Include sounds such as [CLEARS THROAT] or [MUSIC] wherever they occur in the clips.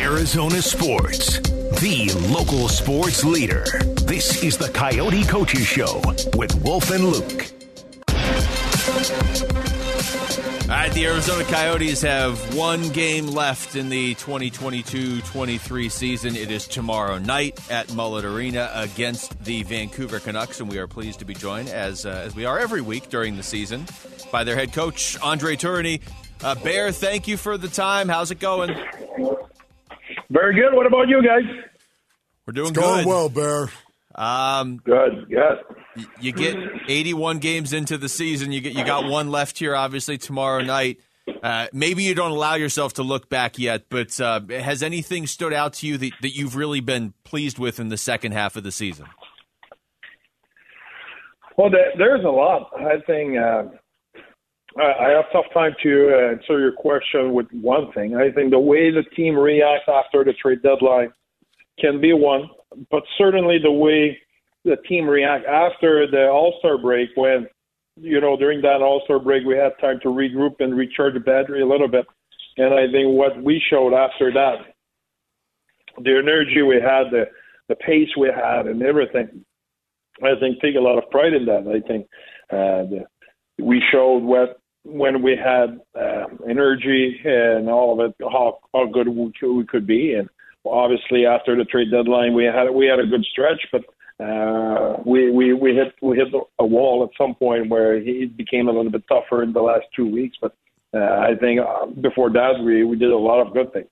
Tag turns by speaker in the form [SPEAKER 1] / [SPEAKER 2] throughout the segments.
[SPEAKER 1] Arizona Sports, the local sports leader. This is the Coyote Coaches Show with Wolf and Luke.
[SPEAKER 2] All right, the Arizona Coyotes have one game left in the 2022-23 season. It is tomorrow night at Mullet Arena against the Vancouver Canucks, and we are pleased to be joined, as uh, as we are every week during the season, by their head coach Andre Tourigny. Uh, Bear, thank you for the time. How's it going?
[SPEAKER 3] Very good. What about you guys?
[SPEAKER 2] We're doing
[SPEAKER 4] It's going
[SPEAKER 2] good.
[SPEAKER 4] well, Bear.
[SPEAKER 2] Um,
[SPEAKER 3] Good. Good.
[SPEAKER 2] you get 81 games into the season. You get you got one left here, obviously tomorrow night. Uh, maybe you don't allow yourself to look back yet, but uh, has anything stood out to you that, that you've really been pleased with in the second half of the season?
[SPEAKER 3] Well, there's a lot. I think uh, I, have tough time to answer your question with one thing. I think the way the team reacts after the trade deadline can be one, but certainly the way the team react after the All Star break, when you know during that All Star break we had time to regroup and recharge the battery a little bit, and I think what we showed after that, the energy we had, the the pace we had, and everything. I think take a lot of pride in that. I think uh, the, we showed what when we had uh, energy and all of it, how how good we could, be, and obviously after the trade deadline, we had we had a good stretch, but uh, we we we hit we hit a wall at some point where it became a little bit tougher in the last two weeks. But uh, I think uh, before that, we we did a lot of good things.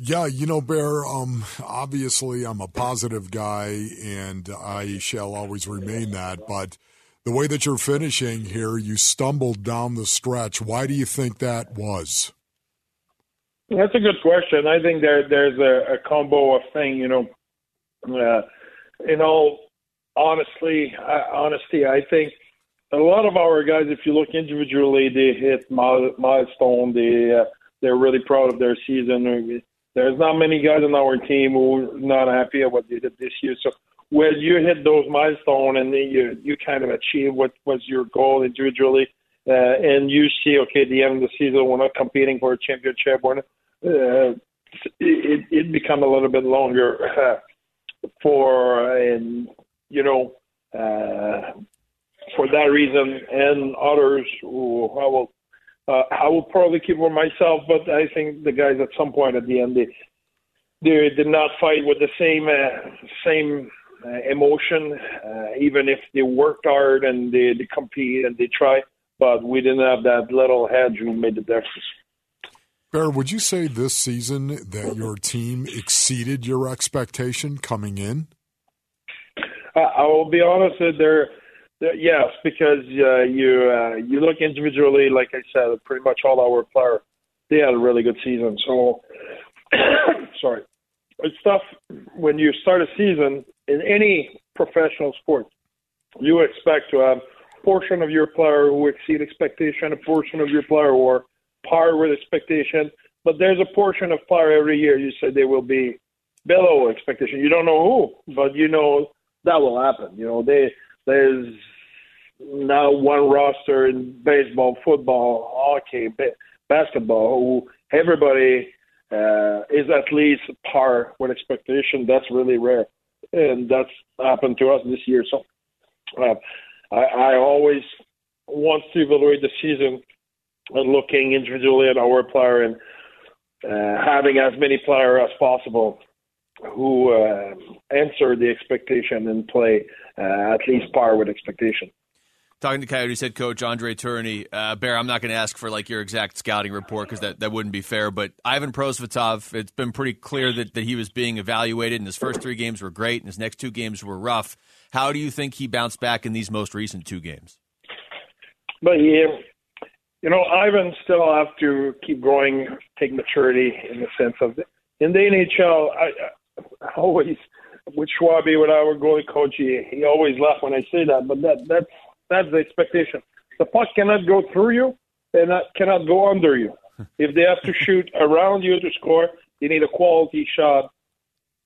[SPEAKER 4] Yeah, you know, Bear, um, obviously I'm a positive guy and I shall always remain that. But the way that you're finishing here, you stumbled down the stretch. Why do you think that was?
[SPEAKER 3] That's a good question. I think there there's a, a combo of thing, You know, uh, in all honestly, uh, honesty, I think a lot of our guys, if you look individually, they hit mile, milestone. They uh, they're really proud of their season. There's not many guys on our team who are not happy at what they did this year. So when you hit those milestones and then you you kind of achieve what was your goal individually, uh, and you see, okay, at the end of the season, we're not competing for a championship. We're not, uh, it it become a little bit longer uh, for and you know uh, for that reason and others I will uh, I will probably keep for myself, but I think the guys at some point at the end they they did not fight with the same uh, same uh, emotion, uh, even if they worked hard and they, they compete and they try, but we didn't have that little hedge who made the difference.
[SPEAKER 4] Bear, would you say this season that your team exceeded your expectation coming in?
[SPEAKER 3] I, I will be honest, uh, there, there yes, because uh, you uh, you look individually, like I said, pretty much all our players they had a really good season. So, [COUGHS] sorry, it's tough when you start a season in any professional sport. You expect to have a portion of your player who exceed expectation, a portion of your player who are par with expectation, but there's a portion of player every year you say they will be below expectation. You don't know who, but you know that will happen. You know, they there's now one roster in baseball, football, hockey, ba- basketball who everybody uh, is at least par with expectation. That's really rare, and that's happened to us this year. So uh, I, I always want to evaluate the season and looking individually at our player and uh, having as many players as possible who uh, answer the expectation and play uh, at least par with expectation.
[SPEAKER 2] Talking to Coyotes head coach Andre Tourigny, uh, Bear, I'm not going to ask for like your exact scouting report because that, that wouldn't be fair. But Ivan Prosvetov, it's been pretty clear that, that he was being evaluated, and his first three games were great, and his next two games were rough. How do you think he bounced back in these most recent two games?
[SPEAKER 3] But yeah, you know, Ivan still have to keep growing, take maturity in the sense of in the NHL. I, I always with Schwab, with our goalie coach, he, he always laugh when I say that, but that that's that's the expectation. The puck cannot go through you, and cannot go under you. [LAUGHS] If they have to shoot around you to score, you need a quality shot.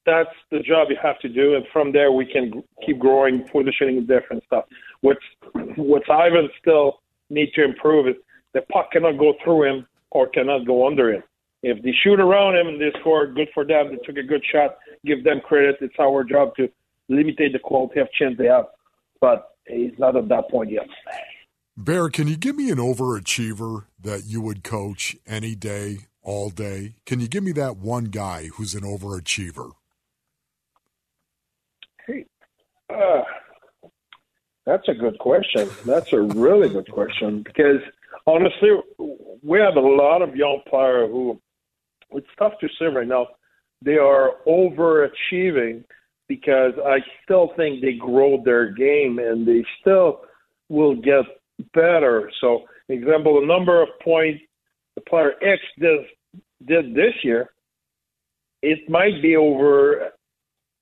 [SPEAKER 3] That's the job you have to do, and from there we can keep growing, positioning, different stuff. What's what's Ivan still need to improve is the puck cannot go through him or cannot go under him. If they shoot around him and they score, good for them. They took a good shot. Give them credit. It's our job to limit the quality of chance they have. But he's not at that point yet.
[SPEAKER 4] Bear, can you give me an overachiever that you would coach any day, all day? Can you give me that one guy who's an overachiever?
[SPEAKER 3] Hey, uh, that's a good question. That's a really good question because honestly, we have a lot of young players who it's tough to say right now. They are overachieving because I still think they grow their game and they still will get better. So, example, the number of points the player X did, did this year, it might be over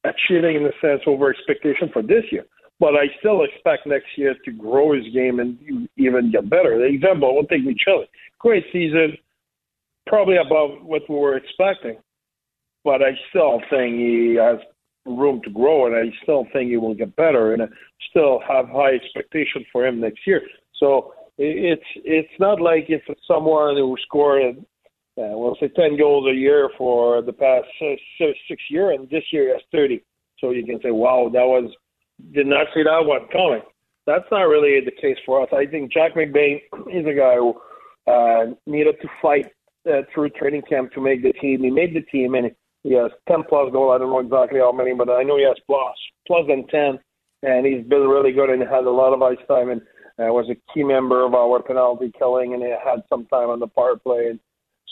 [SPEAKER 3] achieving in a sense over expectation for this year. But I still expect next year to grow his game and even get better. The example, we'll take Maccelli. Great season, probably above what we were expecting. But I still think he has room to grow, and I still think he will get better, and I still have high expectations for him next year. So it's it's not like it's someone who scored, uh, we'll say, ten goals a year for the past six, six years, and this year he has thirty. So you can say, wow, that was did not see that one coming. That's not really the case for us. I think Jack McBain [CLEARS THROAT] is a guy who uh, needed to fight uh, through training camp to make the team. He made the team, and he has 10 plus goals. I don't know exactly how many, but I know he has plus, plus than 10. And he's been really good and had a lot of ice time and uh, was a key member of our penalty killing and he had some time on the power play and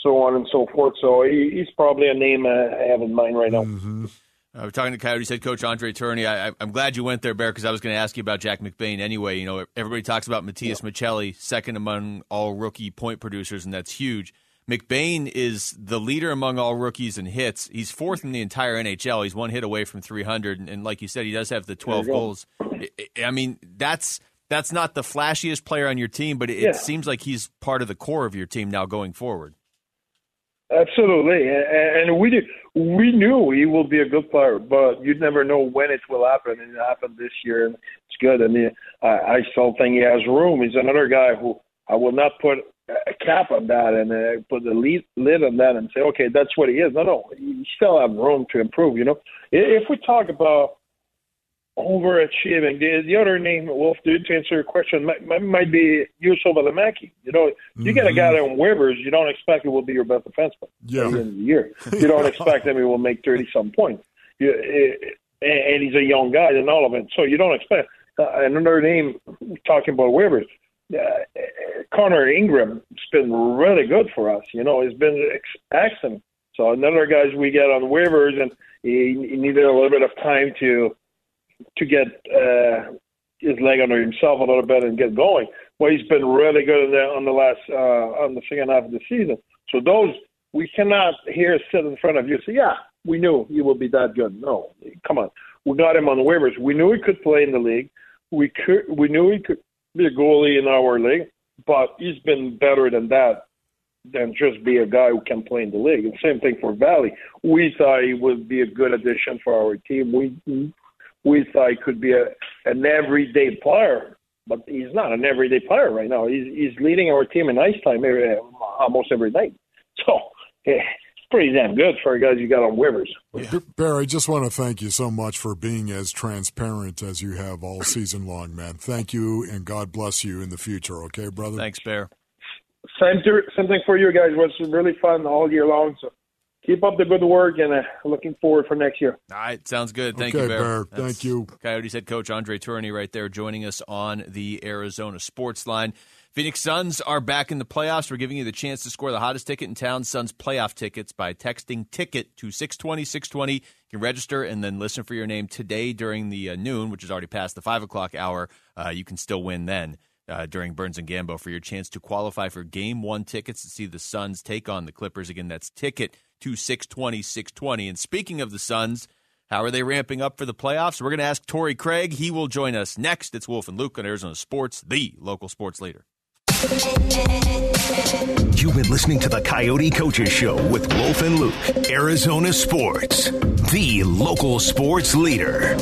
[SPEAKER 3] so on and so forth. So he, he's probably a name I have in mind right now.
[SPEAKER 2] Mm-hmm. Uh, we're talking to Coyotes head coach Andre Tourigny. I, am glad you went there, Bear, because I was going to ask you about Jack McBain anyway. You know, everybody talks about Matias yeah. Maccelli, second among all rookie point producers, and that's huge. McBain is the leader among all rookies in hits. He's fourth in the entire NHL. He's one hit away from 300, and, and like you said, he does have the 12 goals. I mean, that's that's not the flashiest player on your team, but it, yeah. it seems like he's part of the core of your team now going forward.
[SPEAKER 3] Absolutely, and we did, we knew he will be a good player, but you never know when it will happen, and it happened this year, and it's good. I, I still think he has room. He's another guy who I will not put a cap on that and uh, put the lead, lid on that and say, okay, that's what he is. No, no, you still have room to improve. You know, if we talk about overachieving, the, the other name, Wolf, to answer your question, might, might be Juuso Valimaki. You know, mm-hmm. you get a guy on waivers, you don't expect he will be your best defenseman yeah. at the end of the year. You don't [LAUGHS] expect him he will make thirty some points. You, eh, and he's a young guy and all of it, so you don't expect. Uh, another name talking about waivers uh, Connor Ingram has been really good for us. You know, he's been excellent. So another guys we get on waivers, and he, he needed a little bit of time to to get uh, his leg under himself a little bit and get going. But he's been really good the, on the last uh, on the second half of the season. So those we cannot here sit in front of you say, yeah, we knew he would be that good. No, come on, we got him on the waivers. We knew he could play in the league. We could, we knew he could be a goalie in our league, but he's been better than that than just be a guy who can play in the league. And same thing for Valley. We thought he would be a good addition for our team. We we thought he could be a an everyday player, but he's not an everyday player right now. He's he's leading our team in ice time every, almost every night. [LAUGHS] So. Eh, Yeah pretty damn good for guys you got on waivers.
[SPEAKER 4] Yeah. Barry, I just want to thank you so much for being as transparent as you have all season long, man. Thank you, and God bless you in the future. Okay, brother.
[SPEAKER 2] Thanks, Bear.
[SPEAKER 3] Same, to, same thing for you guys. It was really fun all year long. So keep up the good work, and uh, looking forward for next year.
[SPEAKER 2] All right, sounds good. Thank
[SPEAKER 4] okay,
[SPEAKER 2] you, Bear.
[SPEAKER 4] Bear. Thank you.
[SPEAKER 2] Coyotes head coach Andre Tourigny right there joining us on the Arizona Sports Line. Phoenix Suns are back in the playoffs. We're giving you the chance to score the hottest ticket in town, Suns playoff tickets, by texting ticket to 620 620. You can register and then listen for your name today during the uh, noon, which is already past the 5 o'clock hour. Uh, you can still win then. Uh, during Burns and Gambo for your chance to qualify for game one tickets to see the Suns take on the Clippers. Again, that's ticket to 620 620. And speaking of the Suns, how are they ramping up for the playoffs? We're going to ask Torrey Craig. He will join us next. It's Wolf and Luke on Arizona Sports, the local sports leader.
[SPEAKER 1] You've been listening to the Coyote Coaches Show with Wolf and Luke. Arizona Sports, the local sports leader.